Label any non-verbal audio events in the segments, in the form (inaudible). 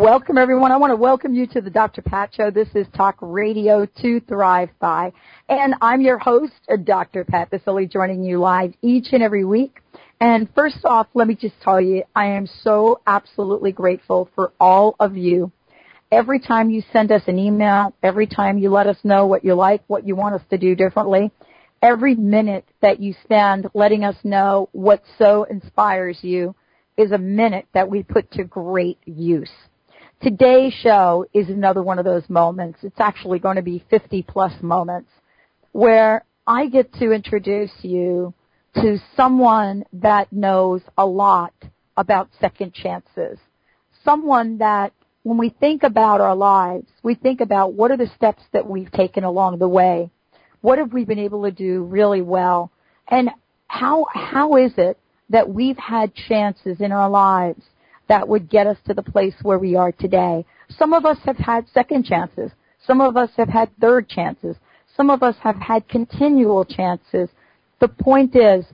Welcome everyone. I want to welcome you to the Dr. Pat Show. This is Talk Radio to Thrive By. And I'm your host, uh, Dr. Pat Baccili, joining you live each and every week. And first off, let me just tell you, I am so absolutely grateful for all of you. Every time you send us an email, every time you let us know what you like, what you want us to do differently, every minute that you spend letting us know what so inspires you is a minute that we put to great use. Today's show is another one of those moments. It's actually going to be 50 plus moments where I get to introduce you to someone that knows a lot about second chances. Someone that when we think about our lives, we think about what are the steps that we've taken along the way? What have we been able to do really well? And how, how is it that we've had chances in our lives that would get us to the place where we are today. Some of us have had second chances. Some of us have had third chances. Some of us have had continual chances. The point is,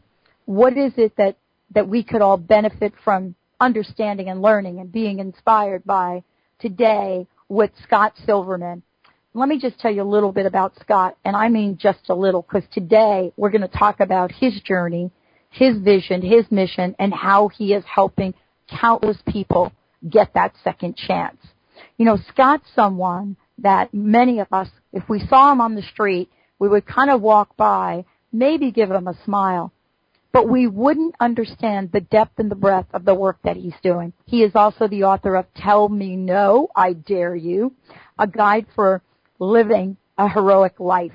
what is it that, that we could all benefit from understanding and learning and being inspired by today with Scott Silverman? Let me just tell you a little bit about Scott, and I mean just a little, because today we're going to talk about his journey, his vision, his mission, and how he is helping countless people get that second chance. You know, Scott's someone that many of us, if we saw him on the street, we would kind of walk by, maybe give him a smile, but we wouldn't understand the depth and the breadth of the work that he's doing. He is also the author of Tell Me No, I Dare You, a guide for living a heroic life.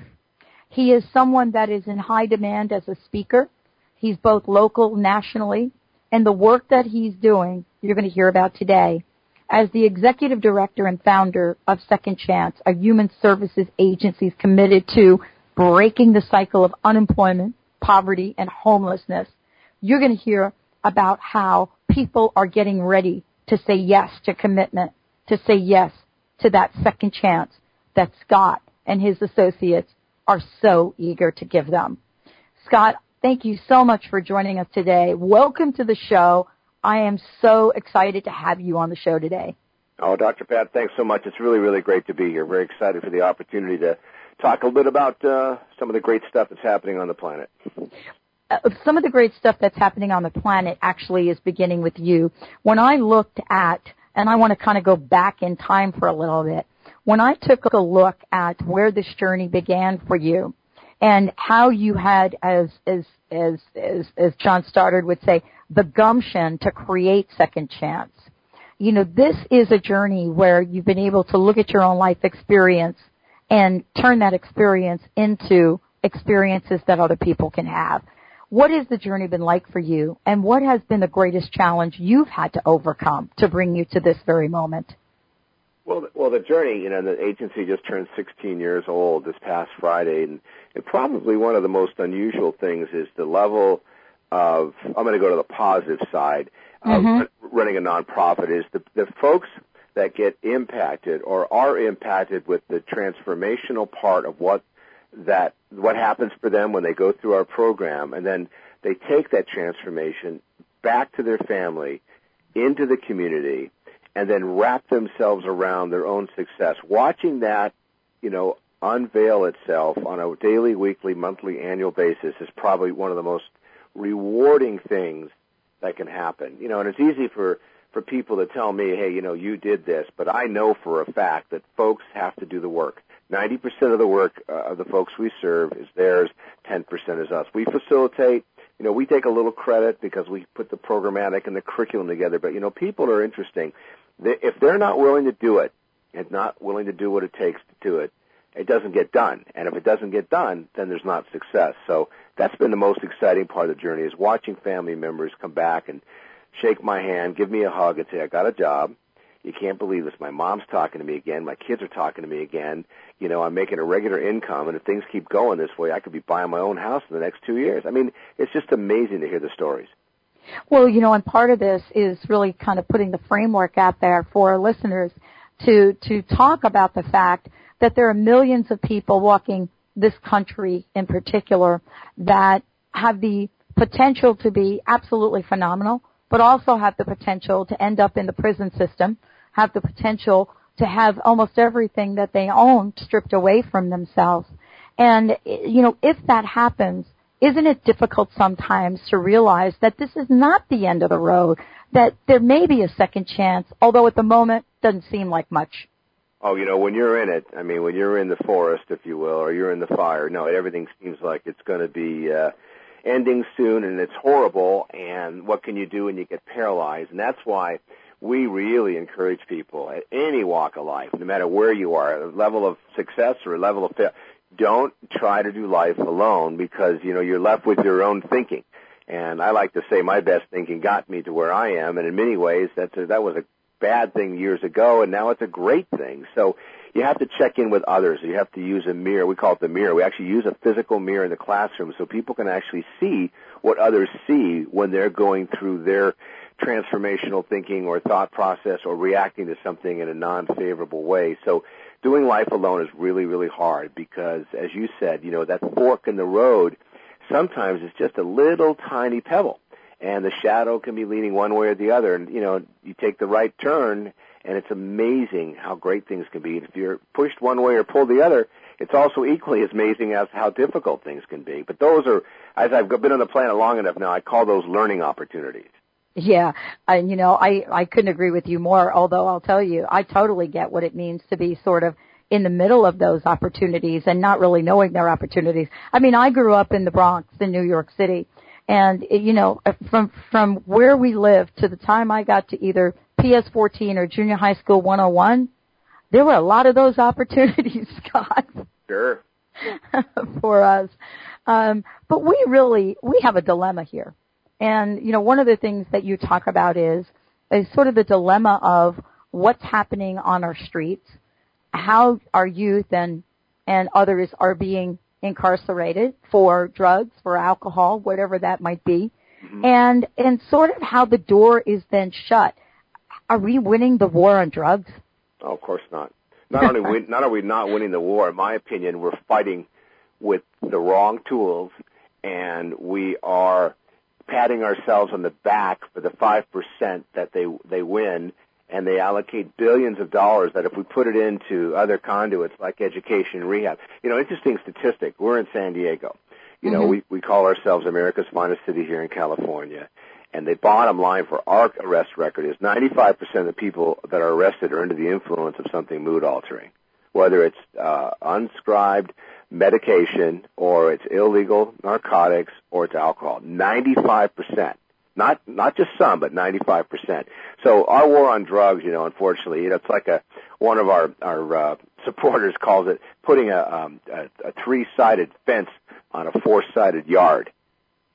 He is someone that is in high demand as a speaker. He's both local, nationally, and the work that he's doing, you're going to hear about today, as the executive director and founder of Second Chance, a human services agency committed to breaking the cycle of unemployment, poverty, and homelessness. You're going to hear about how people are getting ready to say yes to commitment, to say yes to that second chance that Scott and his associates are so eager to give them. Scott, Thank you so much for joining us today. Welcome to the show. I am so excited to have you on the show today. Oh, Dr. Pat, thanks so much. It's really, really great to be here. Very excited for the opportunity to talk a little bit about uh, some of the great stuff that's happening on the planet. Uh, some of the great stuff that's happening on the planet actually is beginning with you. When I looked at, and I want to kind of go back in time for a little bit, when I took a look at where this journey began for you, and how you had, as as as as, as John Stoddard would say, the gumption to create Second Chance. You know, this is a journey where you've been able to look at your own life experience and turn that experience into experiences that other people can have. What has the journey been like for you, and what has been the greatest challenge you've had to overcome to bring you to this very moment? Well, well, the journey, you know, the agency just turned 16 years old this past Friday, and, and probably one of the most unusual things is the level of. I'm going to go to the positive side of mm-hmm. running a nonprofit. Is the the folks that get impacted or are impacted with the transformational part of what that what happens for them when they go through our program, and then they take that transformation back to their family, into the community and then wrap themselves around their own success. Watching that, you know, unveil itself on a daily, weekly, monthly, annual basis is probably one of the most rewarding things that can happen. You know, and it's easy for for people to tell me, "Hey, you know, you did this," but I know for a fact that folks have to do the work. 90% of the work uh, of the folks we serve is theirs, 10% is us. We facilitate, you know, we take a little credit because we put the programmatic and the curriculum together, but you know, people are interesting if they're not willing to do it and not willing to do what it takes to do it, it doesn't get done. And if it doesn't get done, then there's not success. So that's been the most exciting part of the journey is watching family members come back and shake my hand, give me a hug and say, I got a job. you can't believe this. My mom's talking to me again. My kids are talking to me again. You know, I'm making a regular income, and if things keep going this way, I could be buying my own house in the next two years. I mean, it's just amazing to hear the stories. Well, you know, and part of this is really kind of putting the framework out there for our listeners to to talk about the fact that there are millions of people walking this country in particular that have the potential to be absolutely phenomenal, but also have the potential to end up in the prison system, have the potential to have almost everything that they own stripped away from themselves. And, you know, if that happens, isn't it difficult sometimes to realize that this is not the end of the road, that there may be a second chance, although at the moment doesn't seem like much? Oh, you know, when you're in it, I mean, when you're in the forest, if you will, or you're in the fire, no, everything seems like it's going to be uh, ending soon, and it's horrible. And what can you do when you get paralyzed? And that's why we really encourage people at any walk of life, no matter where you are, a level of success or a level of failure, don't try to do life alone because you know you're left with your own thinking. And I like to say my best thinking got me to where I am, and in many ways that's a, that was a bad thing years ago, and now it's a great thing. So you have to check in with others. You have to use a mirror. We call it the mirror. We actually use a physical mirror in the classroom so people can actually see what others see when they're going through their transformational thinking or thought process or reacting to something in a non-favorable way. So doing life alone is really, really hard because as you said, you know, that fork in the road sometimes it's just a little tiny pebble and the shadow can be leaning one way or the other. And you know, you take the right turn, and it's amazing how great things can be. If you're pushed one way or pulled the other, it's also equally as (laughs) amazing as how difficult things can be. But those are, as I've been on the planet long enough now, I call those learning opportunities. Yeah, and you know, I I couldn't agree with you more. Although I'll tell you, I totally get what it means to be sort of in the middle of those opportunities and not really knowing their opportunities. I mean, I grew up in the Bronx in New York City and you know, from from where we lived to the time I got to either PS14 or junior high school 101, there were a lot of those (laughs) opportunities, Scott. Sure. (laughs) for us. Um, but we really we have a dilemma here. And you know, one of the things that you talk about is is sort of the dilemma of what's happening on our streets, how our youth and and others are being incarcerated for drugs, for alcohol, whatever that might be, mm-hmm. and and sort of how the door is then shut. Are we winning the war on drugs? Oh, of course not. Not only we, not are we not winning the war, in my opinion, we're fighting with the wrong tools, and we are patting ourselves on the back for the five percent that they they win and they allocate billions of dollars that if we put it into other conduits like education and rehab, you know, interesting statistic. We're in San Diego. You know, mm-hmm. we, we call ourselves America's finest city here in California. And the bottom line for our arrest record is 95% of the people that are arrested are under the influence of something mood altering. Whether it's, uh, unscribed medication or it's illegal narcotics or it's alcohol. 95%. Not not just some, but 95%. So our war on drugs, you know, unfortunately, you know, it's like a one of our our uh, (laughs) supporters calls it putting a, um, a, a three-sided fence on a four-sided yard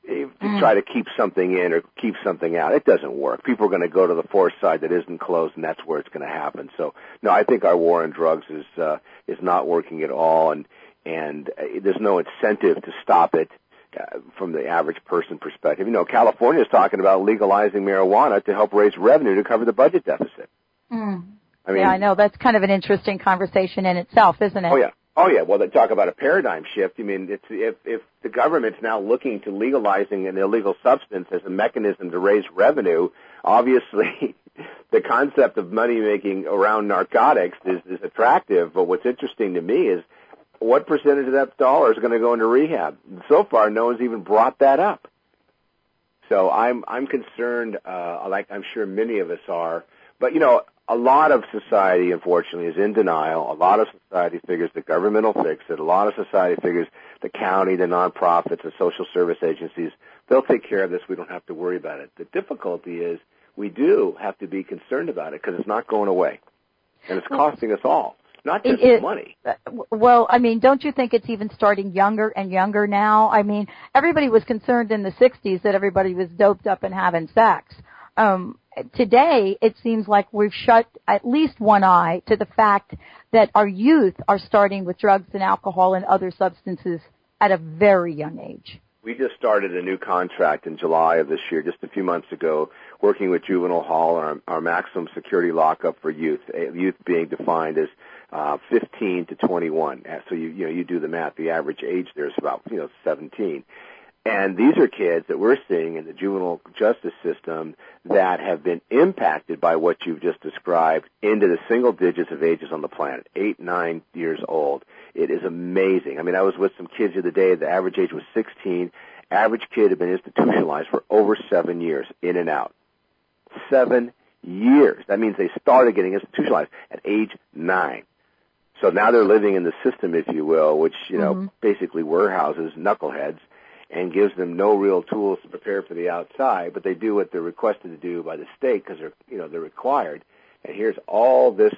to mm. try to keep something in or keep something out. It doesn't work. People are going to go to the fourth side that isn't closed, and that's where it's going to happen. So, no, I think our war on drugs is uh, is not working at all, and and uh, there's no incentive to stop it uh, from the average person perspective. You know, California is talking about legalizing marijuana to help raise revenue to cover the budget deficit. Mm. I mean, yeah, I know that's kind of an interesting conversation in itself, isn't it? Oh yeah. Oh yeah, well, they talk about a paradigm shift. I mean, it's, if if the government's now looking to legalizing an illegal substance as a mechanism to raise revenue, obviously, (laughs) the concept of money making around narcotics is is attractive. But what's interesting to me is what percentage of that dollar is going to go into rehab? So far, no one's even brought that up. So I'm I'm concerned, uh, like I'm sure many of us are. But you know, a lot of society, unfortunately, is in denial. A lot of society figures the government will fix it. A lot of society figures the county, the nonprofits, the social service agencies, they'll take care of this. We don't have to worry about it. The difficulty is we do have to be concerned about it because it's not going away, and it's costing us all not just it, money. Uh, well, I mean, don't you think it's even starting younger and younger now? I mean, everybody was concerned in the 60s that everybody was doped up and having sex. um, today it seems like we've shut at least one eye to the fact that our youth are starting with drugs and alcohol and other substances at a very young age. We just started a new contract in July of this year, just a few months ago, working with Juvenile Hall our, our maximum security lockup for youth. Youth being defined as uh, 15 to 21. So you you know you do the math. The average age there is about you know 17. And these are kids that we're seeing in the juvenile justice system that have been impacted by what you've just described into the single digits of ages on the planet, eight, nine years old. It is amazing. I mean, I was with some kids the other day. The average age was 16. Average kid had been institutionalized for over seven years, in and out. Seven years. That means they started getting institutionalized at age nine. So now they're living in the system, if you will, which, you know, mm-hmm. basically warehouses knuckleheads and gives them no real tools to prepare for the outside, but they do what they're requested to do by the state because they're, you know, they're required. And here's all this,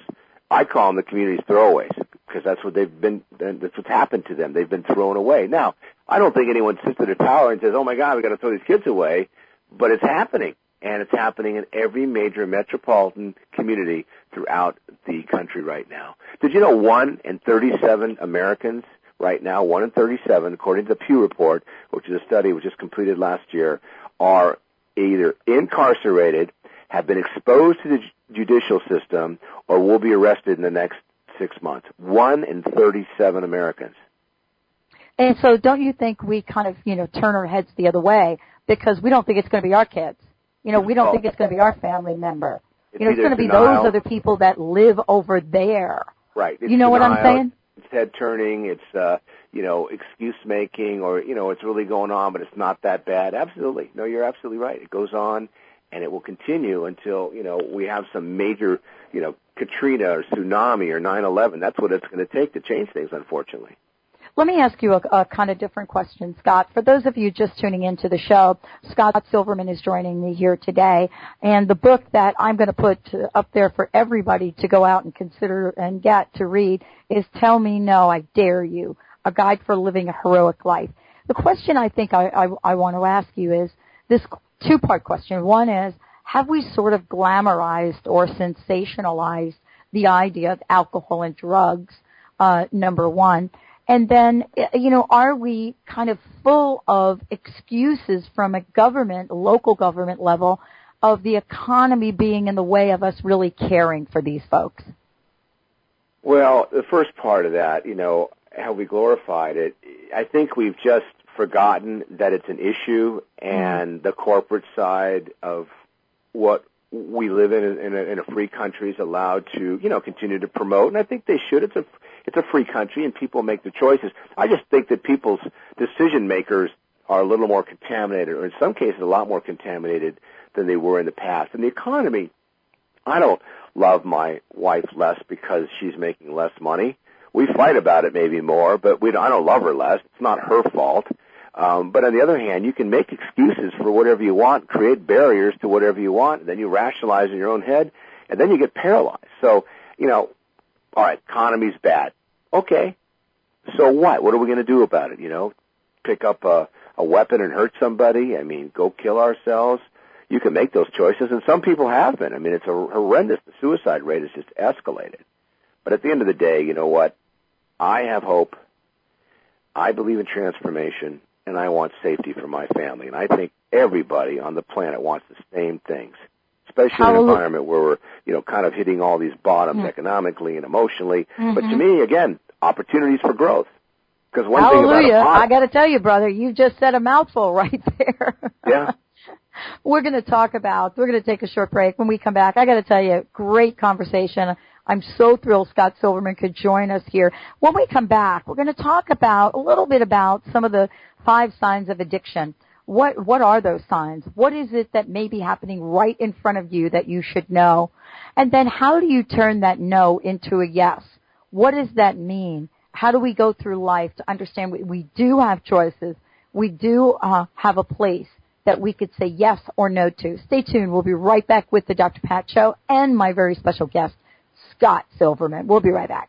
I call them the community's throwaways because that's what they've been, that's what's happened to them. They've been thrown away. Now, I don't think anyone sits at their tower and says, oh my God, we got to throw these kids away, but it's happening. And it's happening in every major metropolitan community throughout the country right now. Did you know one in 37 Americans right now, 1 in 37, according to the Pew Report, which is a study which was just completed last year, are either incarcerated, have been exposed to the judicial system, or will be arrested in the next six months. 1 in 37 Americans. And so don't you think we kind of, you know, turn our heads the other way because we don't think it's going to be our kids. You know, we don't oh. think it's going to be our family member. It's you know, it's going to be those other people that live over there. Right. It's you know denial. what I'm saying? it's head turning, it's uh, you know excuse making, or you know it's really going on, but it's not that bad. Absolutely, no, you're absolutely right. It goes on, and it will continue until you know we have some major you know Katrina or tsunami or 9/11. That's what it's going to take to change things, unfortunately. Let me ask you a, a, kind of different question, Scott. For those of you just tuning into the show, Scott Silverman is joining me here today, and the book that I'm going to put up there for everybody to go out and consider and get to read is Tell Me No, I Dare You, a guide for living a heroic life. The question I think I, I, I want to ask you is this two-part question. One is, have we sort of glamorized or sensationalized the idea of alcohol and drugs? Uh, number one. And then, eh, you know, are we kind of full of excuses from a government, local government level of the economy being in the way of us really caring for these folks? Well, the first part of that, you know, how we glorified it, I think we've just forgotten that it's an issue and the corporate side of what we live in in a, in a free country is allowed to, you know, continue to promote, and I think they should. It's a it's a free country, and people make the choices. I just think that people's decision makers are a little more contaminated, or in some cases, a lot more contaminated than they were in the past. And the economy, I don't love my wife less because she's making less money. We fight about it maybe more, but we don't, I don't love her less. It's not her fault. Um, but on the other hand, you can make excuses for whatever you want, create barriers to whatever you want, and then you rationalize in your own head, and then you get paralyzed. So, you know, all right, economy's bad. Okay. So what? What are we going to do about it? You know, pick up a, a weapon and hurt somebody? I mean, go kill ourselves? You can make those choices, and some people have been. I mean, it's a horrendous. The suicide rate has just escalated. But at the end of the day, you know what? I have hope. I believe in transformation and I want safety for my family. And I think everybody on the planet wants the same things, especially Hallelujah. in an environment where we're, you know, kind of hitting all these bottoms mm-hmm. economically and emotionally. Mm-hmm. But to me, again, opportunities for growth. Because one Hallelujah. thing about pot, I got to tell you, brother, you just said a mouthful (laughs) right there. Yeah. (laughs) we're going to talk about. We're going to take a short break. When we come back, I got to tell you, great conversation. I'm so thrilled Scott Silverman could join us here. When we come back, we're going to talk about a little bit about some of the five signs of addiction. What, what are those signs? What is it that may be happening right in front of you that you should know? And then how do you turn that no into a yes? What does that mean? How do we go through life to understand we, we do have choices? We do uh, have a place that we could say yes or no to. Stay tuned. We'll be right back with the Dr. Pat Show and my very special guest, Scott Silverman. We'll be right back.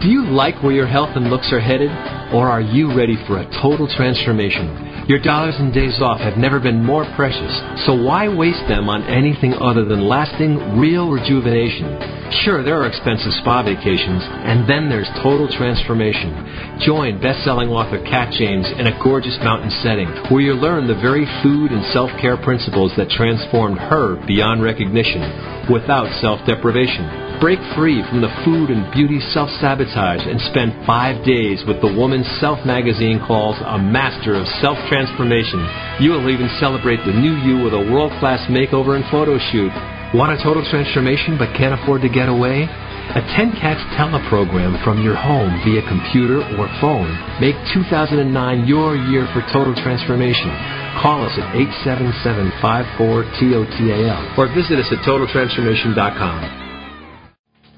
Do you like where your health and looks are headed? Or are you ready for a total transformation? Your dollars and days off have never been more precious, so why waste them on anything other than lasting, real rejuvenation? Sure, there are expensive spa vacations, and then there's total transformation. Join best-selling author Kat James in a gorgeous mountain setting where you'll learn the very food and self-care principles that transformed her beyond recognition without self-deprivation. Break free from the food and beauty self-sabotage and spend five days with the woman Self magazine calls a master of self-transformation. You will even celebrate the new you with a world-class makeover and photo shoot. Want a total transformation but can't afford to get away? Attend Kat's teleprogram from your home via computer or phone. Make 2009 your year for total transformation. Call us at 877-54-TOTAL or visit us at totaltransformation.com.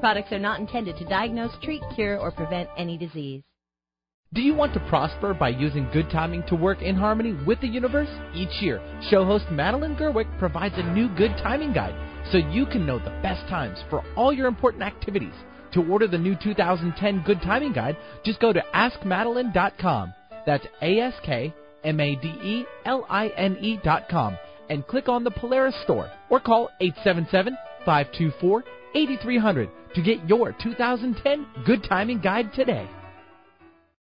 Products are not intended to diagnose, treat, cure, or prevent any disease. Do you want to prosper by using good timing to work in harmony with the universe? Each year, show host Madeline Gerwick provides a new good timing guide so you can know the best times for all your important activities. To order the new 2010 Good Timing Guide, just go to askmadeline.com. That's A S K M A D E L I N E.com and click on the Polaris store or call 877 524 8300 to get your 2010 Good Timing Guide today.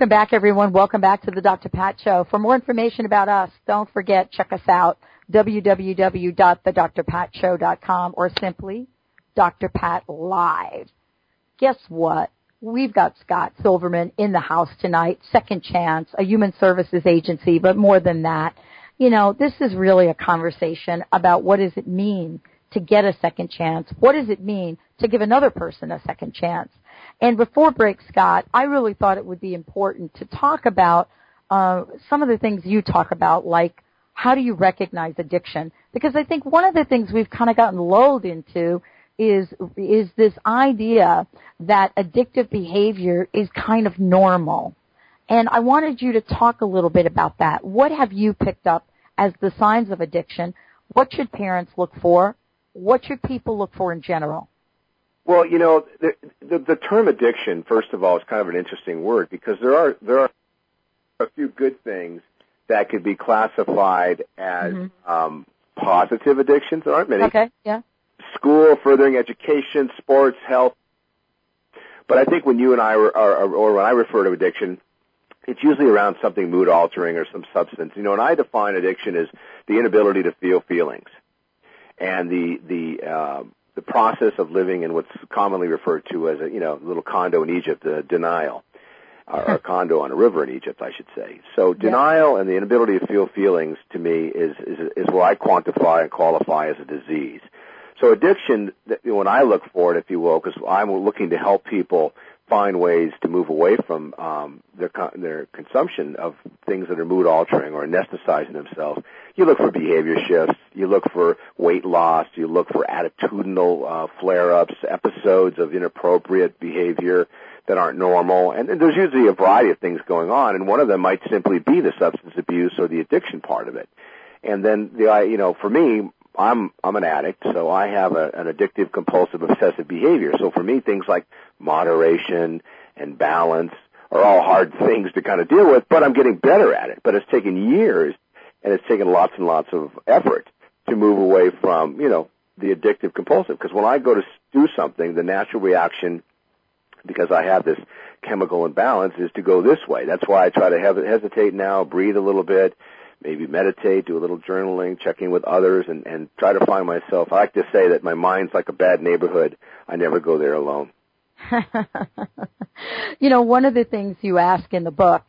Welcome back, everyone. Welcome back to the Dr. Pat Show. For more information about us, don't forget, check us out, www.thedrpatshow.com or simply Dr. Pat Live. Guess what? We've got Scott Silverman in the house tonight, Second Chance, a human services agency, but more than that, you know, this is really a conversation about what does it mean to get a second chance? What does it mean to give another person a second chance? And before break, Scott, I really thought it would be important to talk about uh, some of the things you talk about, like how do you recognize addiction? Because I think one of the things we've kind of gotten lulled into is is this idea that addictive behavior is kind of normal. And I wanted you to talk a little bit about that. What have you picked up as the signs of addiction? What should parents look for? What should people look for in general? Well, you know, the, the, the term addiction, first of all, is kind of an interesting word because there are there are a few good things that could be classified as mm-hmm. um, positive addictions. There aren't many. Okay. Yeah school, furthering education, sports, health. But I think when you and I are, are, or when I refer to addiction, it's usually around something mood altering or some substance. You know, and I define addiction as the inability to feel feelings and the the uh, the process of living in what's commonly referred to as a you know little condo in Egypt, uh, denial, or, a (laughs) condo on a river in Egypt, I should say. So denial and the inability to feel feelings to me is is is what I quantify and qualify as a disease. So addiction, when I look for it, if you will, because I'm looking to help people find ways to move away from um, their their consumption of things that are mood altering or anesthetizing themselves. You look for behavior shifts. You look for weight loss. You look for attitudinal uh, flare-ups, episodes of inappropriate behavior that aren't normal, and, and there's usually a variety of things going on. And one of them might simply be the substance abuse or the addiction part of it. And then the you know for me I'm I'm an addict, so I have a, an addictive compulsive obsessive behavior. So for me, things like moderation and balance are all hard things to kind of deal with, but I'm getting better at it. But it's taken years, and it's taken lots and lots of effort to move away from you know the addictive compulsive. Because when I go to do something, the natural reaction, because I have this chemical imbalance, is to go this way. That's why I try to have, hesitate now, breathe a little bit maybe meditate, do a little journaling, check in with others, and, and try to find myself. I like to say that my mind's like a bad neighborhood. I never go there alone. (laughs) you know, one of the things you ask in the book,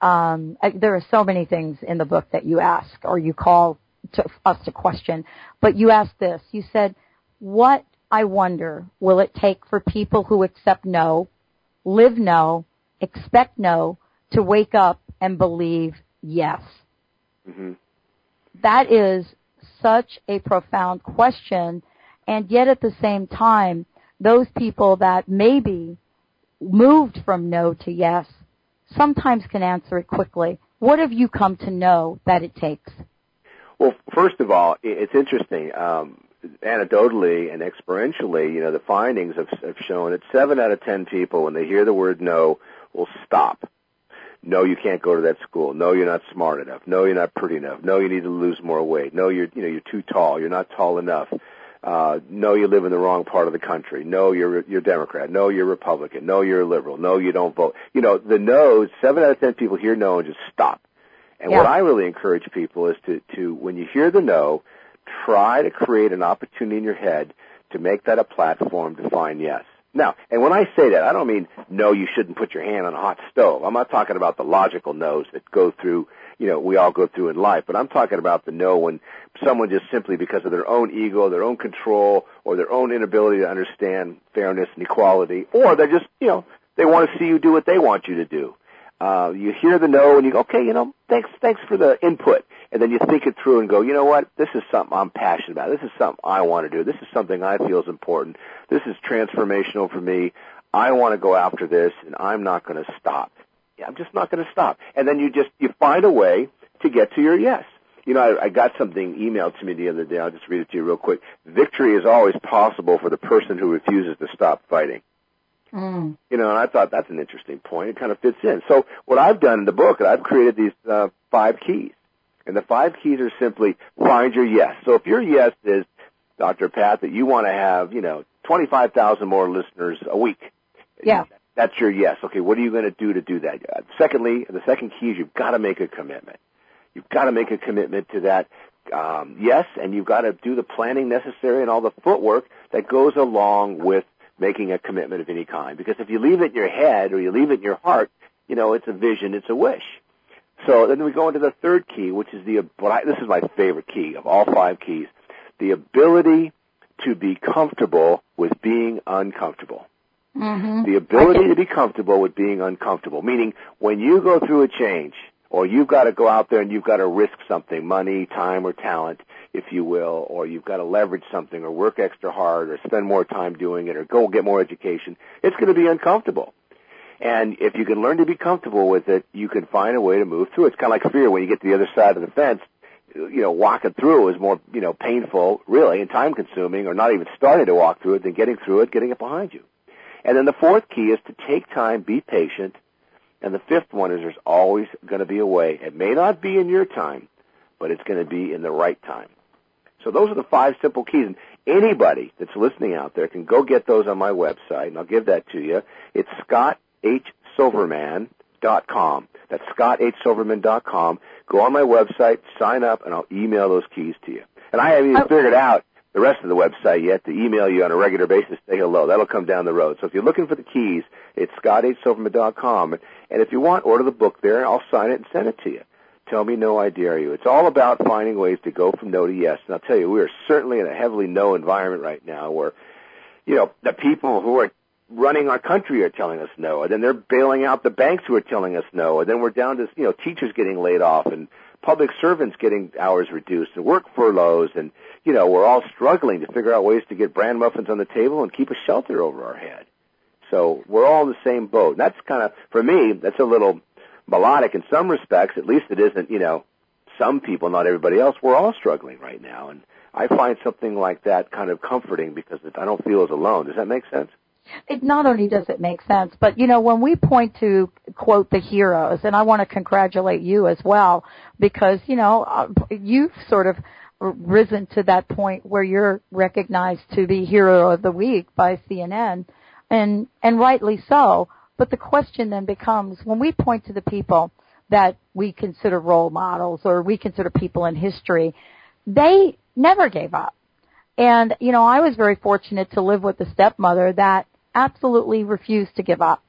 um, there are so many things in the book that you ask or you call to us to question, but you asked this. You said, what I wonder will it take for people who accept no, live no, expect no, to wake up and believe yes? Mm-hmm. That is such a profound question, and yet at the same time, those people that maybe moved from no to yes sometimes can answer it quickly. What have you come to know that it takes? Well, first of all, it's interesting. Um, anecdotally and experientially, you know, the findings have, have shown that seven out of ten people, when they hear the word no, will stop no, you can't go to that school. No, you're not smart enough. No, you're not pretty enough. No, you need to lose more weight. No, you're you know you're too tall. You're not tall enough. Uh, no, you live in the wrong part of the country. No, you're you're Democrat. No, you're Republican. No, you're a liberal. No, you don't vote. You know the no's. Seven out of ten people hear no and just stop. And yeah. what I really encourage people is to to when you hear the no, try to create an opportunity in your head to make that a platform to find yes. Now, and when I say that, I don't mean no, you shouldn't put your hand on a hot stove. I'm not talking about the logical no's that go through, you know, we all go through in life, but I'm talking about the no when someone just simply because of their own ego, their own control, or their own inability to understand fairness and equality, or they're just, you know, they want to see you do what they want you to do. Uh, you hear the no and you go, okay, you know, thanks, thanks for the input. And then you think it through and go, you know what? This is something I'm passionate about. This is something I want to do. This is something I feel is important. This is transformational for me. I want to go after this and I'm not going to stop. Yeah, I'm just not going to stop. And then you just, you find a way to get to your yes. You know, I, I got something emailed to me the other day. I'll just read it to you real quick. Victory is always possible for the person who refuses to stop fighting. Mm. You know, and I thought that's an interesting point. It kind of fits in. So what I've done in the book, I've created these uh, five keys. And the five keys are simply find your yes. So if your yes is, Dr. Pat, that you want to have, you know, 25,000 more listeners a week. Yeah. That's your yes. Okay, what are you going to do to do that? Uh, secondly, the second key is you've got to make a commitment. You've got to make a commitment to that um, yes, and you've got to do the planning necessary and all the footwork that goes along with making a commitment of any kind. Because if you leave it in your head or you leave it in your heart, you know, it's a vision, it's a wish. So then we go into the third key, which is the, this is my favorite key of all five keys, the ability to be comfortable with being uncomfortable. Mm-hmm. The ability to be comfortable with being uncomfortable, meaning when you go through a change, or you've got to go out there and you've got to risk something, money, time, or talent, if you will, or you've got to leverage something or work extra hard or spend more time doing it or go get more education, it's going to be uncomfortable. And if you can learn to be comfortable with it, you can find a way to move through it. It's kind of like fear when you get to the other side of the fence. You know, walking through is more, you know, painful, really, and time consuming, or not even starting to walk through it than getting through it, getting it behind you. And then the fourth key is to take time, be patient, and the fifth one is there's always going to be a way. It may not be in your time, but it's going to be in the right time. So those are the five simple keys. And anybody that's listening out there can go get those on my website, and I'll give that to you. It's scotthsilverman.com. That's scotthsilverman.com. Go on my website, sign up, and I'll email those keys to you. And I haven't even oh. figured out the rest of the website yet to email you on a regular basis, say hello. That'll come down the road. So if you're looking for the keys, it's scotthsilverman.com. And if you want, order the book there. and I'll sign it and send it to you. Tell me no, I dare you. It's all about finding ways to go from no to yes. And I'll tell you, we are certainly in a heavily no environment right now where, you know, the people who are running our country are telling us no, and then they're bailing out the banks who are telling us no, and then we're down to you know teachers getting laid off and public servants getting hours reduced and work furloughs, and you know we're all struggling to figure out ways to get bran muffins on the table and keep a shelter over our head. So we're all in the same boat. And that's kind of for me that's a little melodic in some respects. At least it isn't you know some people, not everybody else. We're all struggling right now, and I find something like that kind of comforting because I don't feel as alone. Does that make sense? It not only does it make sense, but you know, when we point to quote the heroes, and I want to congratulate you as well, because you know, uh, you've sort of risen to that point where you're recognized to be hero of the week by CNN, and and rightly so. But the question then becomes when we point to the people that we consider role models or we consider people in history, they never gave up. And, you know, I was very fortunate to live with a stepmother that absolutely refused to give up.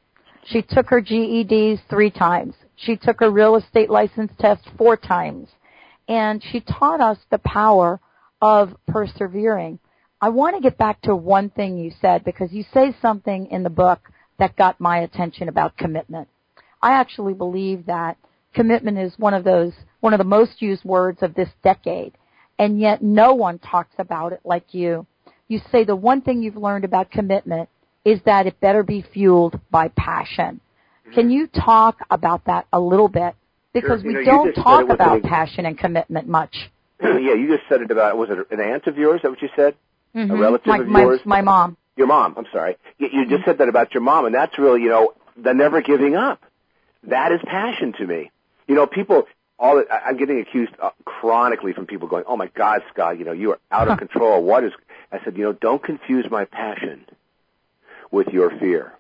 She took her GEDs three times. She took her real estate license test four times. And she taught us the power of persevering. I want to get back to one thing you said because you say something in the book that got my attention about commitment. I actually believe that commitment is one of those, one of the most used words of this decade and yet no one talks about it like you. You say the one thing you've learned about commitment is that it better be fueled by passion. Can you talk about that a little bit? Because sure. we know, don't talk about passion and commitment much. (clears throat) yeah, you just said it about, was it an aunt of yours? Is that what you said? Mm-hmm. A relative my, of my, yours? My mom. Your mom, I'm sorry. You, you just said that about your mom, and that's really, you know, the never giving up. That is passion to me. You know, people, all I'm getting accused uh, chronically from people going, "Oh my God, Scott, you know you are out of (laughs) control. What is?" I said, "You know, don't confuse my passion with your fear.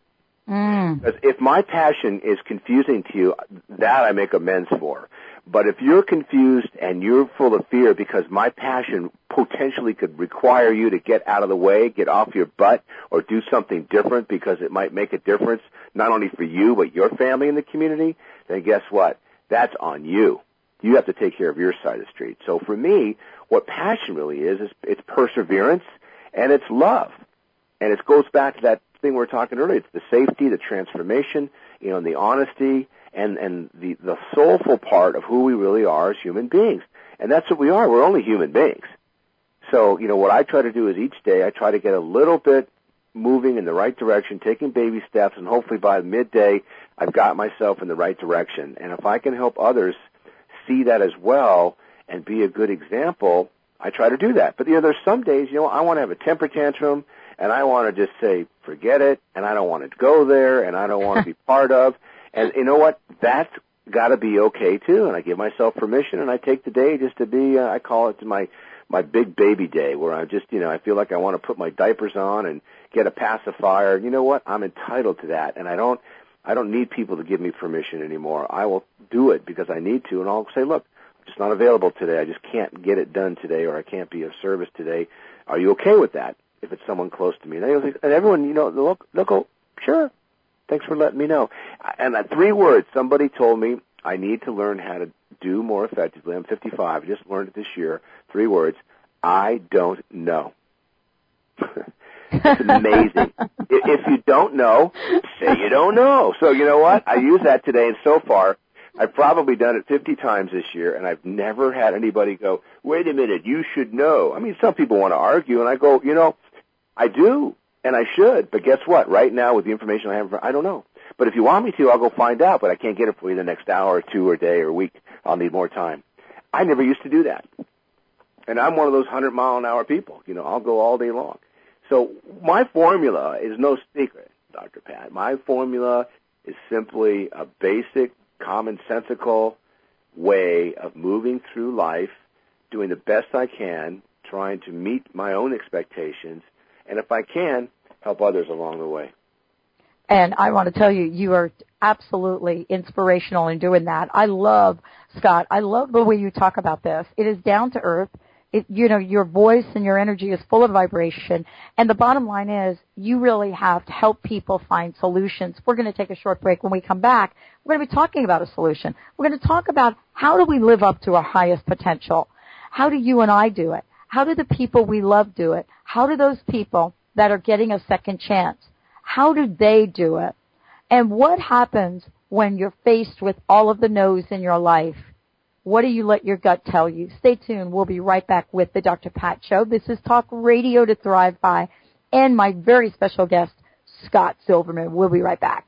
Mm. Because if my passion is confusing to you, that I make amends for. But if you're confused and you're full of fear because my passion potentially could require you to get out of the way, get off your butt, or do something different because it might make a difference not only for you but your family and the community, then guess what? That's on you. You have to take care of your side of the street. So for me, what passion really is, is it's perseverance and it's love. And it goes back to that thing we were talking earlier. It's the safety, the transformation, you know, and the honesty and, and the, the soulful part of who we really are as human beings. And that's what we are. We're only human beings. So, you know, what I try to do is each day I try to get a little bit moving in the right direction, taking baby steps, and hopefully by midday I've got myself in the right direction. And if I can help others see that as well and be a good example, I try to do that. But you know, there's some days, you know, I want to have a temper tantrum and I want to just say, forget it, and I don't want to go there, and I don't want to be (laughs) part of. And you know what? That's got to be okay too. And I give myself permission, and I take the day just to be. Uh, I call it my my big baby day, where I just, you know, I feel like I want to put my diapers on and get a pacifier. You know what? I'm entitled to that, and I don't. I don't need people to give me permission anymore. I will do it because I need to, and I'll say, look, I'm just not available today. I just can't get it done today, or I can't be of service today. Are you okay with that? If it's someone close to me, and, and everyone, you know, look, oh, sure. Thanks for letting me know. And three words, somebody told me I need to learn how to do more effectively. I'm 55. I just learned it this year. Three words. I don't know. it's amazing. if you don't know, say you don't know. So you know what? I use that today, and so far, I've probably done it 50 times this year, and I've never had anybody go, wait a minute, you should know. I mean, some people want to argue, and I go, you know, I do, and I should, but guess what? Right now, with the information I have, I don't know. But if you want me to, I'll go find out, but I can't get it for you the next hour or two or day or week. I'll need more time. I never used to do that. And I'm one of those 100 mile an hour people. You know, I'll go all day long. So my formula is no secret, Dr. Pat. My formula is simply a basic, commonsensical way of moving through life, doing the best I can, trying to meet my own expectations, and if I can, help others along the way. And I want to tell you, you are absolutely inspirational in doing that. I love, Scott, I love the way you talk about this. It is down to earth. It, you know, your voice and your energy is full of vibration. And the bottom line is you really have to help people find solutions. We're going to take a short break. When we come back, we're going to be talking about a solution. We're going to talk about how do we live up to our highest potential? How do you and I do it? How do the people we love do it? How do those people that are getting a second chance? How do they do it? And what happens when you're faced with all of the no's in your life? What do you let your gut tell you? Stay tuned. We'll be right back with the Dr. Pat Show. This is Talk Radio to Thrive By and my very special guest, Scott Silverman. We'll be right back.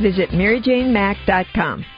Visit maryjanemack.com.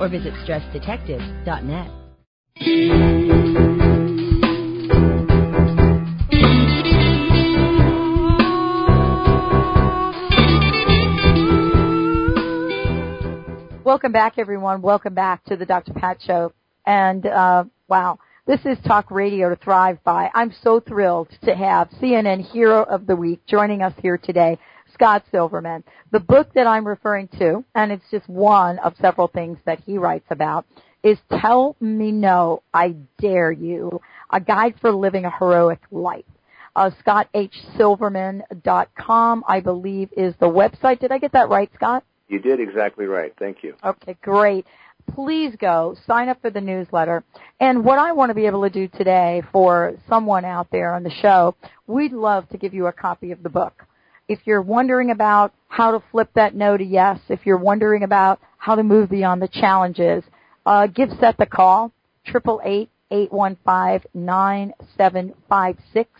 or visit stressdetective.net. Welcome back, everyone. Welcome back to the Dr. Pat Show. And uh, wow, this is Talk Radio to Thrive By. I'm so thrilled to have CNN Hero of the Week joining us here today. Scott Silverman. The book that I'm referring to, and it's just one of several things that he writes about, is Tell Me No, I Dare You, a guide for living a heroic life. Uh, ScottHSilverman.com, I believe, is the website. Did I get that right, Scott? You did exactly right. Thank you. Okay, great. Please go sign up for the newsletter. And what I want to be able to do today for someone out there on the show, we'd love to give you a copy of the book if you're wondering about how to flip that no to yes, if you're wondering about how to move beyond the challenges, uh, give Seth a call, triple eight eight one five nine seven five six,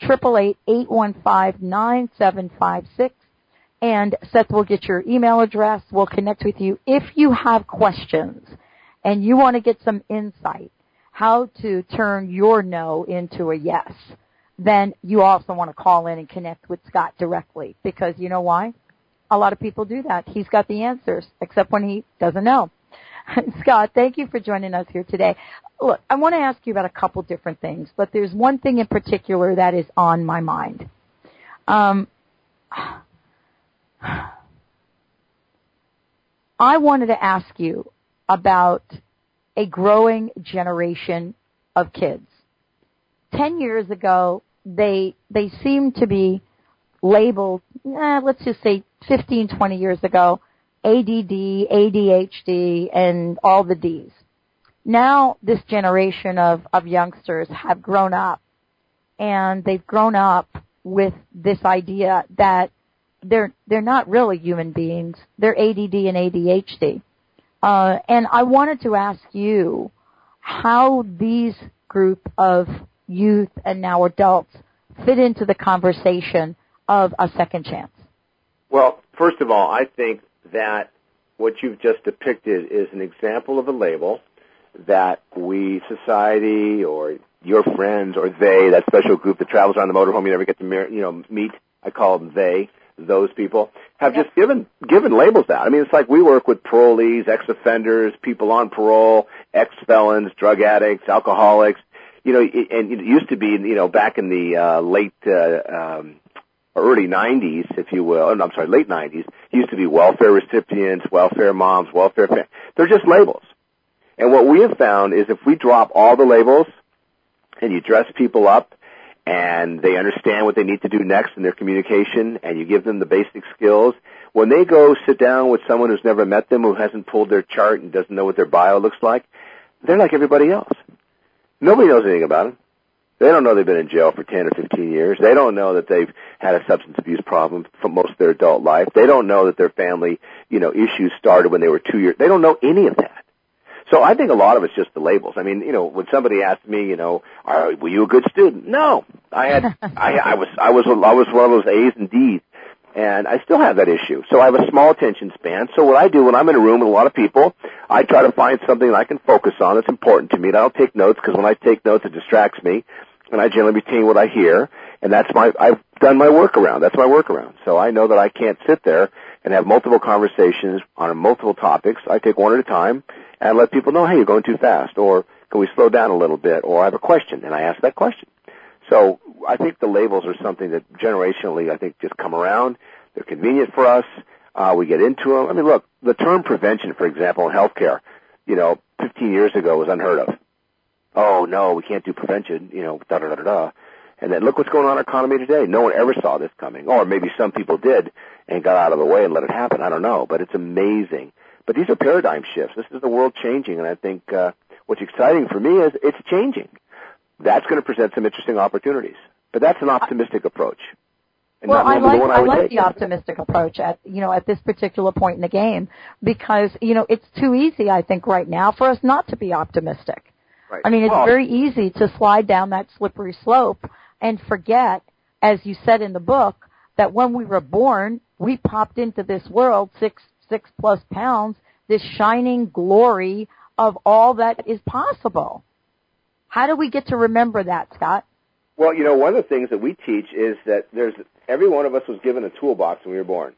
triple eight eight one five nine seven five six, and Seth will get your email address. We'll connect with you if you have questions and you want to get some insight how to turn your no into a yes then you also want to call in and connect with Scott directly because you know why? A lot of people do that. He's got the answers, except when he doesn't know. (laughs) Scott, thank you for joining us here today. Look, I want to ask you about a couple different things, but there's one thing in particular that is on my mind. Um, (sighs) I wanted to ask you about a growing generation of kids. Ten years ago, they they seemed to be labeled, eh, let's just say 15, 20 years ago, ADD, ADHD, and all the Ds. Now this generation of, of youngsters have grown up and they've grown up with this idea that they're they're not really human beings. They're ADD and ADHD. Uh, and I wanted to ask you how these group of youth and now adults fit into the conversation of a second chance. Well, first of all, I think that what you've just depicted is an example of a label that we, society, or your friends, or they, that special group that travels around the motorhome you never get to you know meet. I call them they those people have just given given labels out. I mean, it's like we work with parolees, ex-offenders, people on parole, ex-felons, drug addicts, alcoholics. You know, and it used to be, you know, back in the uh, late uh, um, early 90s, if you will. I'm sorry, late 90s. Used to be welfare recipients, welfare moms, welfare. Fam- They're just labels. And what we have found is if we drop all the labels and you dress people up and they understand what they need to do next in their communication and you give them the basic skills, when they go sit down with someone who's never met them, who hasn't pulled their chart and doesn't know what their bio looks like, they're like everybody else. Nobody knows anything about them. They don't know they've been in jail for 10 or 15 years. They don't know that they've had a substance abuse problem for most of their adult life. They don't know that their family, you know, issues started when they were two years. They don't know any of that. So I think a lot of it's just the labels. I mean, you know, when somebody asked me, you know, Are, were you a good student? No, I had, (laughs) I, I was, I was, I was one of those A's and D's, and I still have that issue. So I have a small attention span. So what I do when I'm in a room with a lot of people, I try to find something that I can focus on that's important to me. And I don't take notes because when I take notes, it distracts me, and I generally retain what I hear. And that's my, I've done my workaround. That's my workaround. So I know that I can't sit there and have multiple conversations on multiple topics. I take one at a time and let people know, hey, you're going too fast, or can we slow down a little bit, or I have a question, and I ask that question. So I think the labels are something that generationally I think just come around. They're convenient for us. Uh, we get into them. I mean, look, the term prevention, for example, in healthcare, you know, 15 years ago was unheard of. Oh no, we can't do prevention, you know, da da da da da. And then look what's going on in our economy today. No one ever saw this coming. Or maybe some people did and got out of the way and let it happen. I don't know. But it's amazing but these are paradigm shifts. This is the world changing, and I think uh, what's exciting for me is it's changing. That's going to present some interesting opportunities. But that's an optimistic approach. well, I like I, I like the optimistic approach at you know at this particular point in the game because you know it's too easy I think right now for us not to be optimistic. Right. I mean it's well, very easy to slide down that slippery slope and forget, as you said in the book, that when we were born we popped into this world six six plus pounds, this shining glory of all that is possible. How do we get to remember that, Scott? Well, you know, one of the things that we teach is that there's every one of us was given a toolbox when we were born.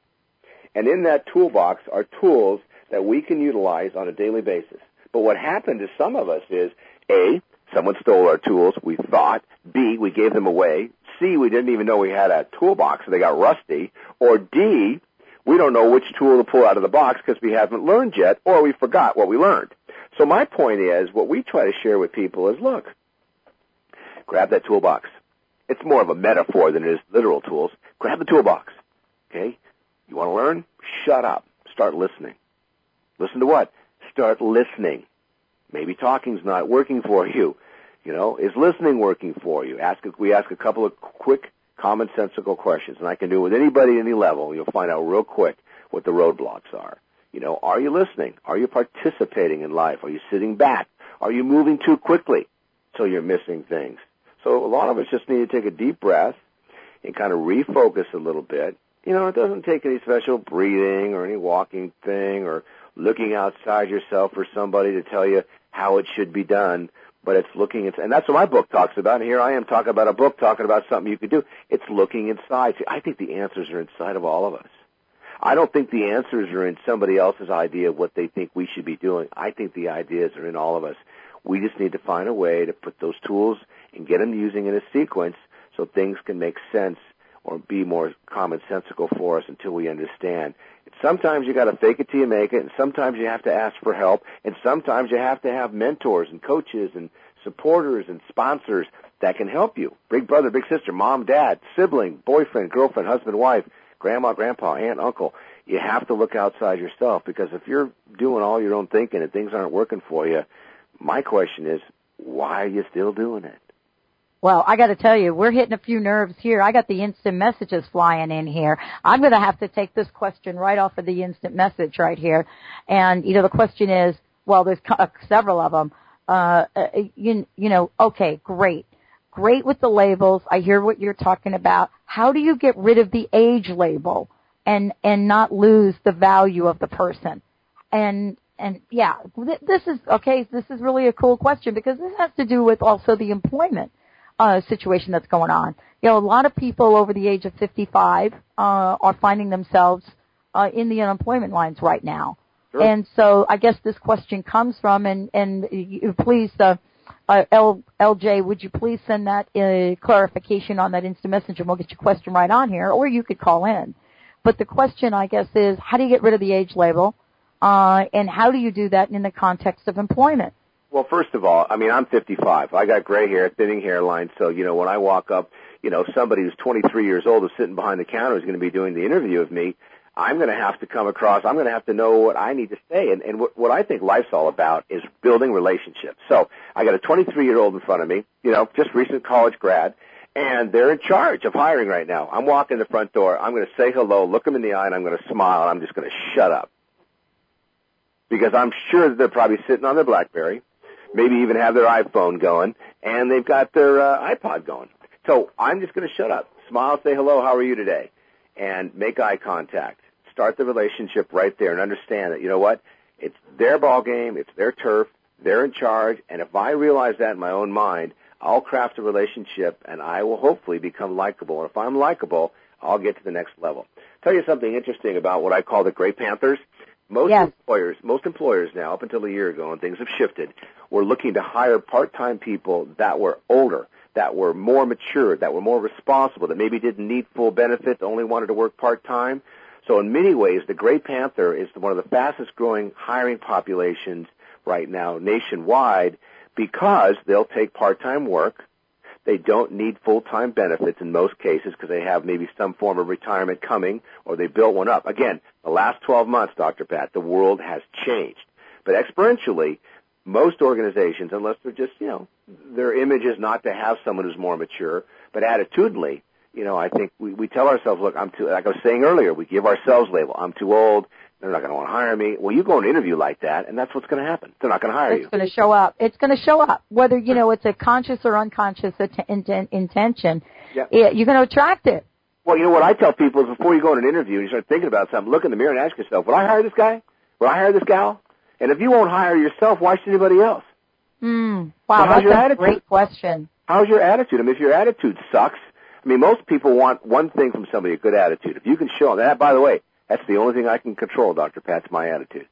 And in that toolbox are tools that we can utilize on a daily basis. But what happened to some of us is A, someone stole our tools, we thought. B, we gave them away. C, we didn't even know we had a toolbox, so they got rusty. Or D, we don't know which tool to pull out of the box because we haven't learned yet or we forgot what we learned. So my point is, what we try to share with people is, look, grab that toolbox. It's more of a metaphor than it is literal tools. Grab the toolbox. Okay? You want to learn? Shut up. Start listening. Listen to what? Start listening. Maybe talking's not working for you. You know, is listening working for you? Ask, we ask a couple of quick commonsensical questions, and I can do it with anybody at any level. You'll find out real quick what the roadblocks are. You know, are you listening? Are you participating in life? Are you sitting back? Are you moving too quickly so you're missing things? So a lot of us just need to take a deep breath and kind of refocus a little bit. You know, it doesn't take any special breathing or any walking thing or looking outside yourself for somebody to tell you how it should be done but it's looking at, and that's what my book talks about. And here I am talking about a book talking about something you could do. It's looking inside. See, I think the answers are inside of all of us. I don't think the answers are in somebody else's idea of what they think we should be doing. I think the ideas are in all of us. We just need to find a way to put those tools and get them using in a sequence so things can make sense or be more commonsensical for us until we understand. Sometimes you got to fake it till you make it, and sometimes you have to ask for help, and sometimes you have to have mentors and coaches and supporters and sponsors that can help you. Big brother, big sister, mom, dad, sibling, boyfriend, girlfriend, husband, wife, grandma, grandpa, aunt, uncle. You have to look outside yourself because if you're doing all your own thinking and things aren't working for you, my question is, why are you still doing it? Well, I got to tell you, we're hitting a few nerves here. I got the instant messages flying in here. I'm going to have to take this question right off of the instant message right here. And you know, the question is, well, there's uh, several of them. Uh, uh, you, you know, okay, great, great with the labels. I hear what you're talking about. How do you get rid of the age label and and not lose the value of the person? And and yeah, this is okay. This is really a cool question because this has to do with also the employment uh, situation that's going on. You know, a lot of people over the age of 55 uh, are finding themselves uh, in the unemployment lines right now. Sure. And so I guess this question comes from, and, and please, uh, uh, L, LJ, would you please send that uh, clarification on that instant message and we'll get your question right on here, or you could call in. But the question, I guess, is how do you get rid of the age label, uh, and how do you do that in the context of employment? Well, first of all, I mean, I'm 55. I got gray hair, thinning hairline, so, you know, when I walk up, you know, somebody who's 23 years old is sitting behind the counter is going to be doing the interview of me. I'm going to have to come across, I'm going to have to know what I need to say. And, and what, what I think life's all about is building relationships. So I got a 23 year old in front of me, you know, just recent college grad, and they're in charge of hiring right now. I'm walking the front door. I'm going to say hello, look them in the eye, and I'm going to smile, and I'm just going to shut up. Because I'm sure that they're probably sitting on their Blackberry maybe even have their iPhone going, and they've got their uh, iPod going. So I'm just going to shut up, smile, say hello, how are you today, and make eye contact. Start the relationship right there, and understand that you know what, it's their ball game, it's their turf, they're in charge, and if I realize that in my own mind, I'll craft a relationship, and I will hopefully become likable. And if I'm likable, I'll get to the next level. Tell you something interesting about what I call the Gray Panthers. Most yes. employers, most employers now, up until a year ago, and things have shifted, were looking to hire part-time people that were older, that were more mature, that were more responsible, that maybe didn't need full benefits, only wanted to work part-time. So in many ways, the Gray Panther is one of the fastest growing hiring populations right now nationwide because they'll take part-time work, they don't need full-time benefits in most cases because they have maybe some form of retirement coming or they built one up. Again, the last 12 months, Dr. Pat, the world has changed. But exponentially, most organizations, unless they're just, you know, their image is not to have someone who's more mature, but attitudinally, you know, I think we, we tell ourselves, look, I'm too, like I was saying earlier, we give ourselves label. I'm too old. They're not going to want to hire me. Well, you go an interview like that, and that's what's going to happen. They're not going to hire it's you. It's going to show up. It's going to show up, whether you know it's a conscious or unconscious intent, intention. Yeah. you're going to attract it. Well, you know what I tell people is before you go on an interview, and you start thinking about something. Look in the mirror and ask yourself, "Would I hire this guy? Would I hire this gal?" And if you won't hire yourself, why should anybody else? Mm. Wow, that's a attitude? great question. How's your attitude? I mean, if your attitude sucks, I mean, most people want one thing from somebody, a good attitude. If you can show them that, by the way, that's the only thing I can control, Dr. Pat's my attitude.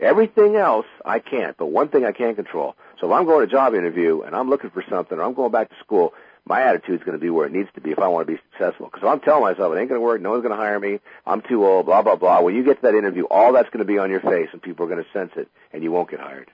Everything else I can't, but one thing I can control. So if I'm going to a job interview and I'm looking for something or I'm going back to school, my attitude's going to be where it needs to be if I want to be successful. Because if I'm telling myself it ain't going to work, no one's going to hire me, I'm too old, blah, blah, blah, when you get to that interview, all that's going to be on your face and people are going to sense it and you won't get hired.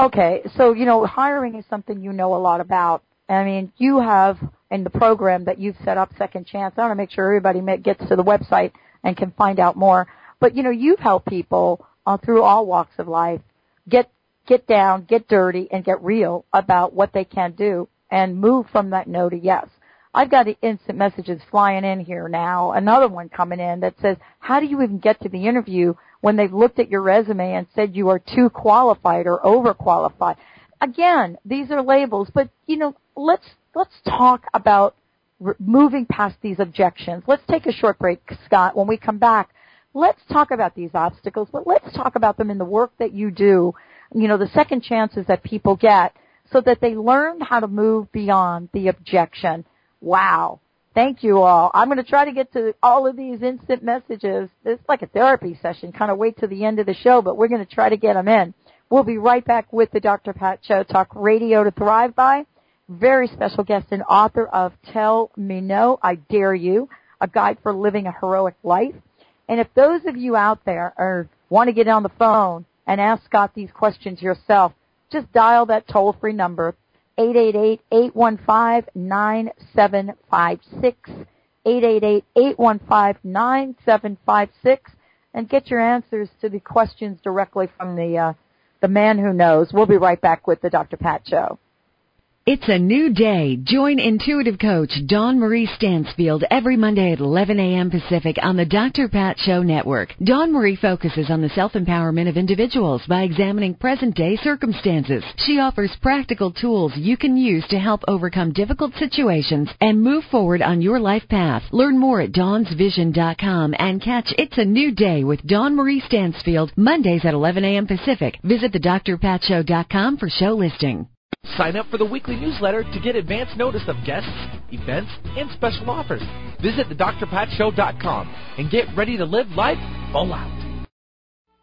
Okay, so, you know, hiring is something you know a lot about. I mean, you have in the program that you've set up, Second Chance. I want to make sure everybody gets to the website and can find out more. But you know, you've helped people uh, through all walks of life get get down, get dirty, and get real about what they can do and move from that no to yes. I've got the instant messages flying in here now. Another one coming in that says, "How do you even get to the interview when they've looked at your resume and said you are too qualified or overqualified?" Again, these are labels, but you know, let's let's talk about moving past these objections. Let's take a short break, Scott. When we come back, let's talk about these obstacles, but let's talk about them in the work that you do. You know, the second chances that people get so that they learn how to move beyond the objection. Wow. Thank you all. I'm going to try to get to all of these instant messages. It's like a therapy session. Kind of wait to the end of the show, but we're going to try to get them in. We'll be right back with the Dr. Pat Show Talk Radio to Thrive By very special guest and author of Tell Me No, I Dare You, a guide for living a heroic life. And if those of you out there are want to get on the phone and ask Scott these questions yourself, just dial that toll-free number, 888-815-9756, 888-815-9756, and get your answers to the questions directly from the, uh, the man who knows. We'll be right back with the Dr. Pat Show. It's a new day. Join intuitive coach Dawn Marie Stansfield every Monday at 11 a.m. Pacific on the Dr. Pat Show Network. Dawn Marie focuses on the self-empowerment of individuals by examining present-day circumstances. She offers practical tools you can use to help overcome difficult situations and move forward on your life path. Learn more at dawnsvision.com and catch It's a New Day with Dawn Marie Stansfield Mondays at 11 a.m. Pacific. Visit thedrpatshow.com for show listing. Sign up for the weekly newsletter to get advance notice of guests, events, and special offers. Visit thedrpatshow.com and get ready to live life full out.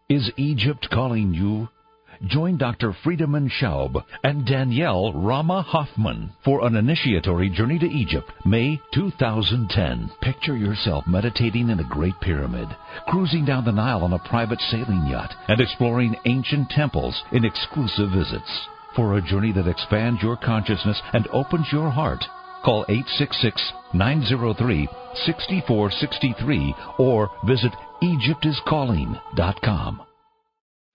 Is Egypt calling you? Join Dr. Friedemann Schaub and Danielle Rama Hoffman for an initiatory journey to Egypt, May 2010. Picture yourself meditating in the Great Pyramid, cruising down the Nile on a private sailing yacht, and exploring ancient temples in exclusive visits. For a journey that expands your consciousness and opens your heart, call 866-903-6463 or visit EgyptIsCalling.com.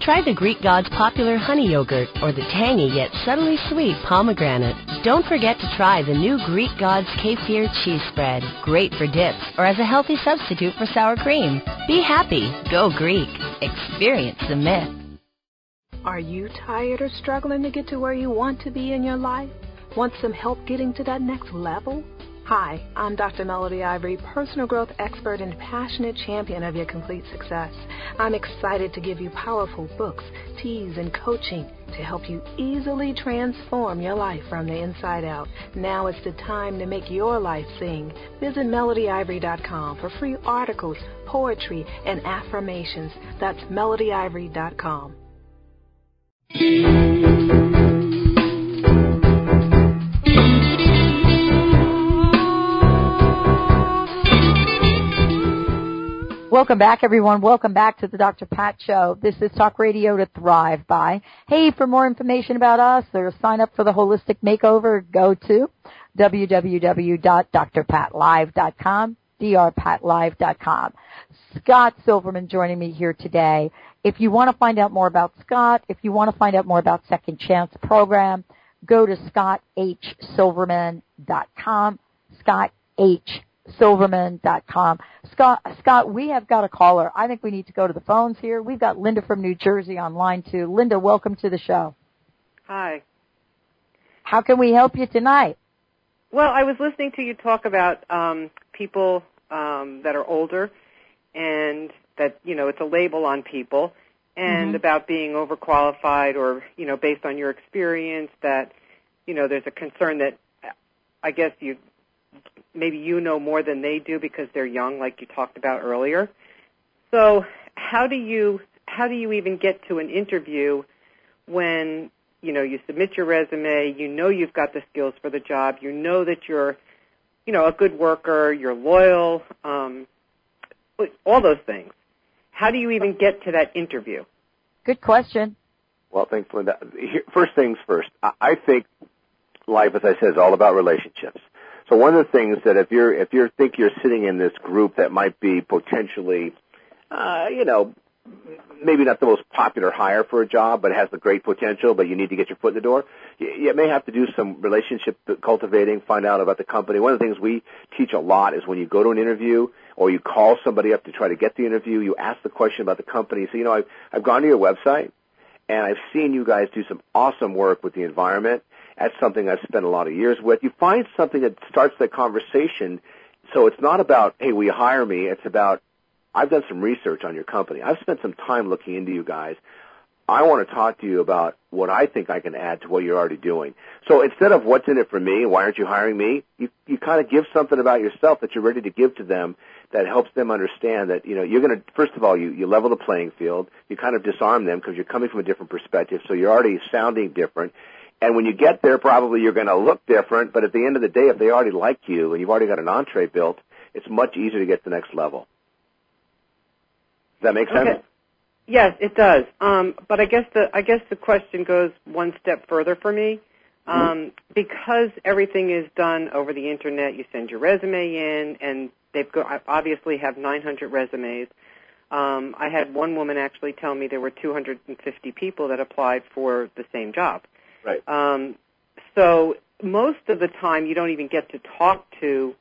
Try the Greek God's popular honey yogurt or the tangy yet subtly sweet pomegranate. Don't forget to try the new Greek God's kefir cheese spread. Great for dips or as a healthy substitute for sour cream. Be happy. Go Greek. Experience the myth. Are you tired or struggling to get to where you want to be in your life? Want some help getting to that next level? Hi, I'm Dr. Melody Ivory, personal growth expert and passionate champion of your complete success. I'm excited to give you powerful books, teas, and coaching to help you easily transform your life from the inside out. Now is the time to make your life sing. Visit melodyivory.com for free articles, poetry, and affirmations. That's melodyivory.com. Welcome back, everyone. Welcome back to the Dr. Pat Show. This is Talk Radio to Thrive by. Hey, for more information about us or sign up for the Holistic Makeover, go to www.drpatlive.com, drpatlive.com. Scott Silverman joining me here today. If you want to find out more about Scott, if you want to find out more about Second Chance program, go to scotthsilverman.com, Scott H silverman.com. Scott, Scott, we have got a caller. I think we need to go to the phones here. We've got Linda from New Jersey online too. Linda, welcome to the show. Hi. How can we help you tonight? Well, I was listening to you talk about um, people um, that are older and that, you know, it's a label on people and Mm-hmm. about being overqualified or, you know, based on your experience that, you know, there's a concern that I guess you maybe you know more than they do because they're young like you talked about earlier. So, how do you how do you even get to an interview when, you know, you submit your resume, you know you've got the skills for the job, you know that you're, you know, a good worker, you're loyal, um all those things. How do you even get to that interview? Good question. Well, thanks, Linda. Here, first things first. I, I think life, as I said, is all about relationships. So one of the things that if you're if you think you're sitting in this group that might be potentially, uh, you know, maybe not the most popular hire for a job, but has the great potential, but you need to get your foot in the door. You, you may have to do some relationship cultivating, find out about the company. One of the things we teach a lot is when you go to an interview or you call somebody up to try to get the interview, you ask the question about the company. So, you know, I've, I've gone to your website and I've seen you guys do some awesome work with the environment. That's something I've spent a lot of years with. You find something that starts that conversation. So it's not about, hey, will you hire me? It's about, I've done some research on your company. I've spent some time looking into you guys. I want to talk to you about what I think I can add to what you're already doing. So instead of what's in it for me, why aren't you hiring me? You you kind of give something about yourself that you're ready to give to them that helps them understand that you know you're going to first of all you you level the playing field. You kind of disarm them because you're coming from a different perspective, so you're already sounding different. And when you get there, probably you're going to look different. But at the end of the day, if they already like you and you've already got an entree built, it's much easier to get to the next level. Does that make sense? Okay. Yes, it does. Um, but I guess the I guess the question goes one step further for me. Um, because everything is done over the internet, you send your resume in, and they've go, obviously have 900 resumes. Um, I had one woman actually tell me there were 250 people that applied for the same job. Right. Um, so most of the time, you don't even get to talk to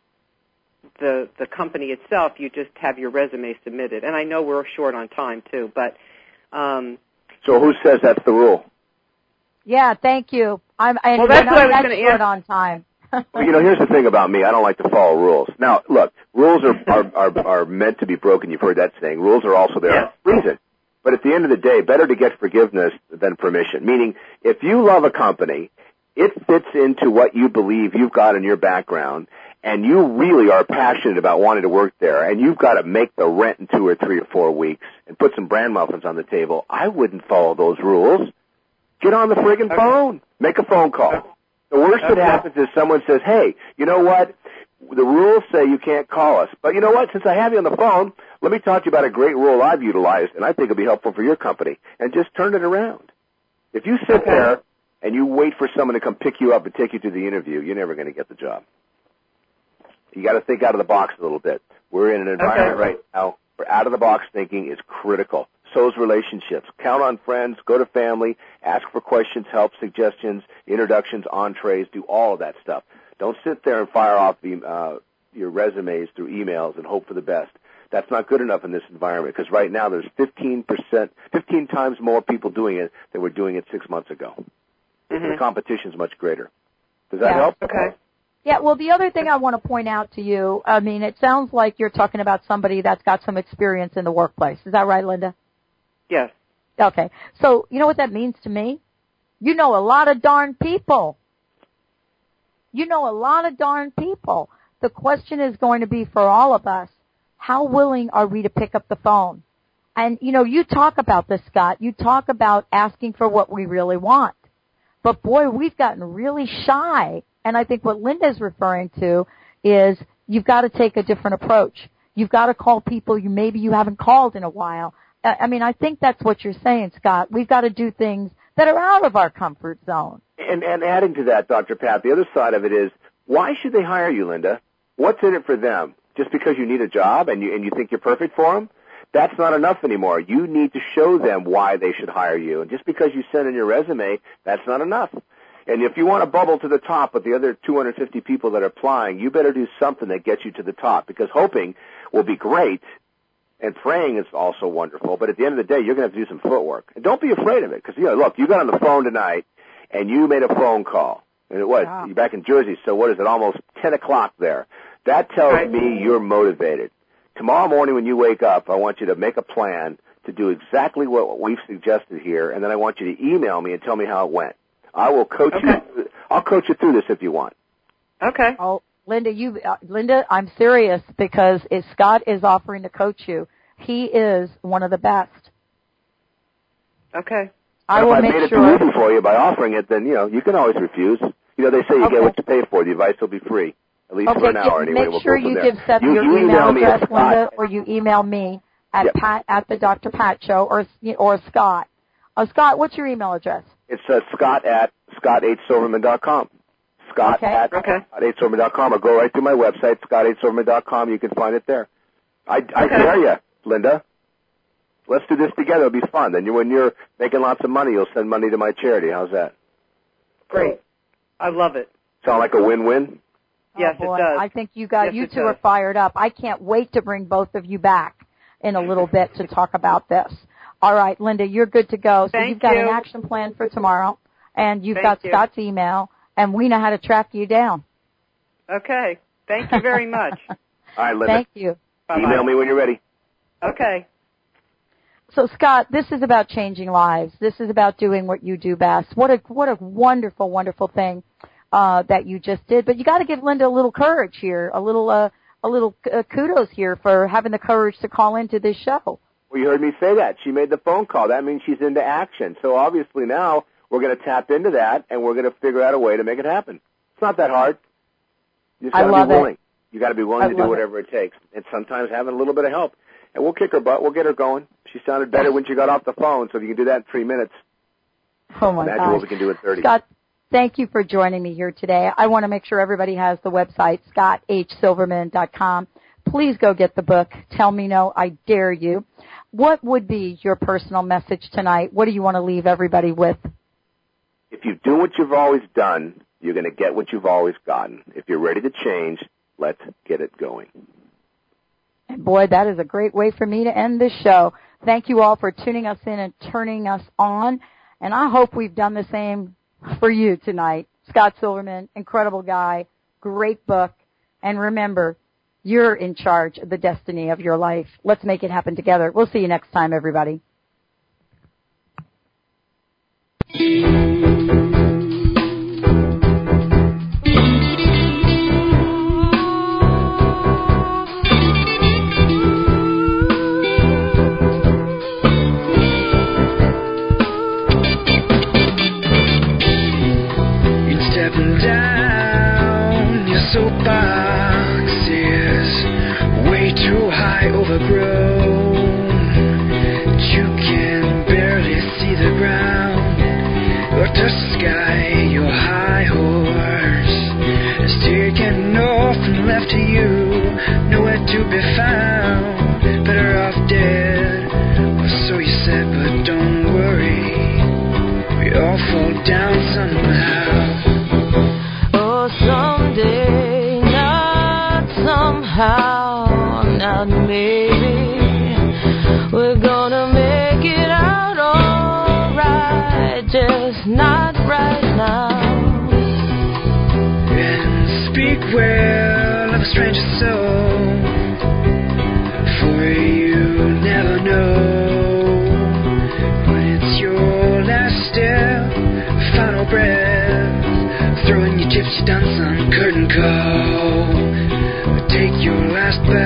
the the company itself. You just have your resume submitted. And I know we're short on time too, but um, so who says that's the rule? Yeah, thank you. I'm. And well, that's we're what I not was going to short ask. on time. (laughs) Well, you know, here's the thing about me. I don't like to follow rules. Now, look, rules are are are, are meant to be broken. You've heard that saying. Rules are also there Yes. for a reason. But at the end of the day, better to get forgiveness than permission. Meaning, if you love a company, it fits into what you believe you've got in your background, and you really are passionate about wanting to work there, and you've got to make the rent in two or three or four weeks and put some brand muffins on the table, I wouldn't follow those rules. Get on the friggin' phone. Make a phone call. The worst that happens is someone says, hey, you know what? The rules say you can't call us. But you know what? Since I have you on the phone, let me talk to you about a great rule I've utilized and I think it'll be helpful for your company. And just turn it around. If you sit there and you wait for someone to come pick you up and take you to the interview, you're never going to get the job. You got to think out of the box a little bit. We're in an environment right now where out of the box thinking is critical. So is relationships. Count on friends, go to family, ask for questions, help, suggestions, introductions, entrees, do all of that stuff. Don't sit there and fire off the, uh, your resumes through emails and hope for the best. That's not good enough in this environment because right now there's 15%, 15 times more people doing it than were doing it six months ago. The competition's much greater. Does that Yeah. help? Okay. Yeah, well, the other thing I want to point out to you, I mean, it sounds like you're talking about somebody that's got some experience in the workplace. Is that right, Linda? Yes. Okay. So, you know what that means to me? You know a lot of darn people. You know a lot of darn people. The question is going to be for all of us, how willing are we to pick up the phone? And, you know, you talk about this, Scott. You talk about asking for what we really want. But boy, we've gotten really shy. And I think what Linda's referring to is you've got to take a different approach. You've got to call people you maybe you haven't called in a while. I mean, I think that's what you're saying, Scott. We've got to do things that are out of our comfort zone. And, and adding to that, Dr. Pat, the other side of it is, why should they hire you, Linda? What's in it for them? Just because you need a job and you, and you think you're perfect for them? That's not enough anymore. You need to show them why they should hire you. And just because you send in your resume, that's not enough. And if you want to bubble to the top with the other 250 people that are applying, you better do something that gets you to the top because hoping will be great and praying is also wonderful. But at the end of the day, you're going to have to do some footwork. And don't be afraid of it because, you know, look, you got on the phone tonight and you made a phone call. And it was, Yeah. you're back in Jersey, so what is it, almost 10 o'clock there. That tells Right. me you're motivated. Tomorrow morning when you wake up, I want you to make a plan to do exactly what we've suggested here, and then I want you to email me and tell me how it went. I will coach Okay. you. I'll coach you through this if you want. Okay. Oh, Linda, you, uh, Linda, I'm serious because if Scott is offering to coach you, he is one of the best. Okay. I And will if I make made it sure. too easy for you by offering it, then you know you can always refuse. You know they say you Okay. get what you pay for. The advice will be free, at least Okay, for an hour give- anyway. make we'll sure you there. give Seth you, your you email me address, Linda, or you email me at Yep. Pat at the Dr. Pat Show, or or Scott. Uh, Scott, what's your email address? It's uh, Scott at scotthsilverman.com. Scott Okay. at Okay. scotthsilverman.com. Or go right to my website, scotthsilverman.com. You can find it there. I, I Okay. dare you, Linda. let's do this together. It'll be fun. Then you, when you're making lots of money, you'll send money to my charity. How's that? Great. I love it. Sound like a win-win? Oh, yes, oh, boy. it does. I think you got Yes, you two does. are fired up. I can't wait to bring both of you back in a little bit to talk about this. All right, Linda, you're good to go. So Thank you've got an action plan for tomorrow, and you've Thank got you. Scott's email, and we know how to track you down. Okay. Thank you very much. (laughs) All right, Linda. Thank you. Bye-bye. Email me when you're ready. Okay. So Scott, this is about changing lives. This is about doing what you do best. What a what a wonderful, wonderful thing uh, that you just did. But you got to give Linda a little courage here, a little uh, a little uh, kudos here for having the courage to call into this show. Well, you heard me say that. She made the phone call. That means she's into action. So obviously now we're going to tap into that and we're going to figure out a way to make it happen. It's not that hard. You just got to be it. willing. You got to be willing I to do love it. whatever it takes. And sometimes having a little bit of help. And we'll kick her butt. We'll get her going. She sounded better when she got off the phone. So if you can do that in three minutes, Oh my imagine gosh. what we can do in 30. Scott, thank you for joining me here today. I want to make sure everybody has the website, scotthsilverman.com. Please go get the book. Tell me no, I dare you. What would be your personal message tonight? What do you want to leave everybody with? If you do what you've always done, you're going to get what you've always gotten. If you're ready to change, let's get it going. And boy, that is a great way for me to end this show. Thank you all for tuning us in and turning us on. And I hope we've done the same for you tonight. Scott Silverman, incredible guy, great book. And remember, you're in charge of the destiny of your life. Let's make it happen together. We'll see you next time, everybody. To be found. Last bow.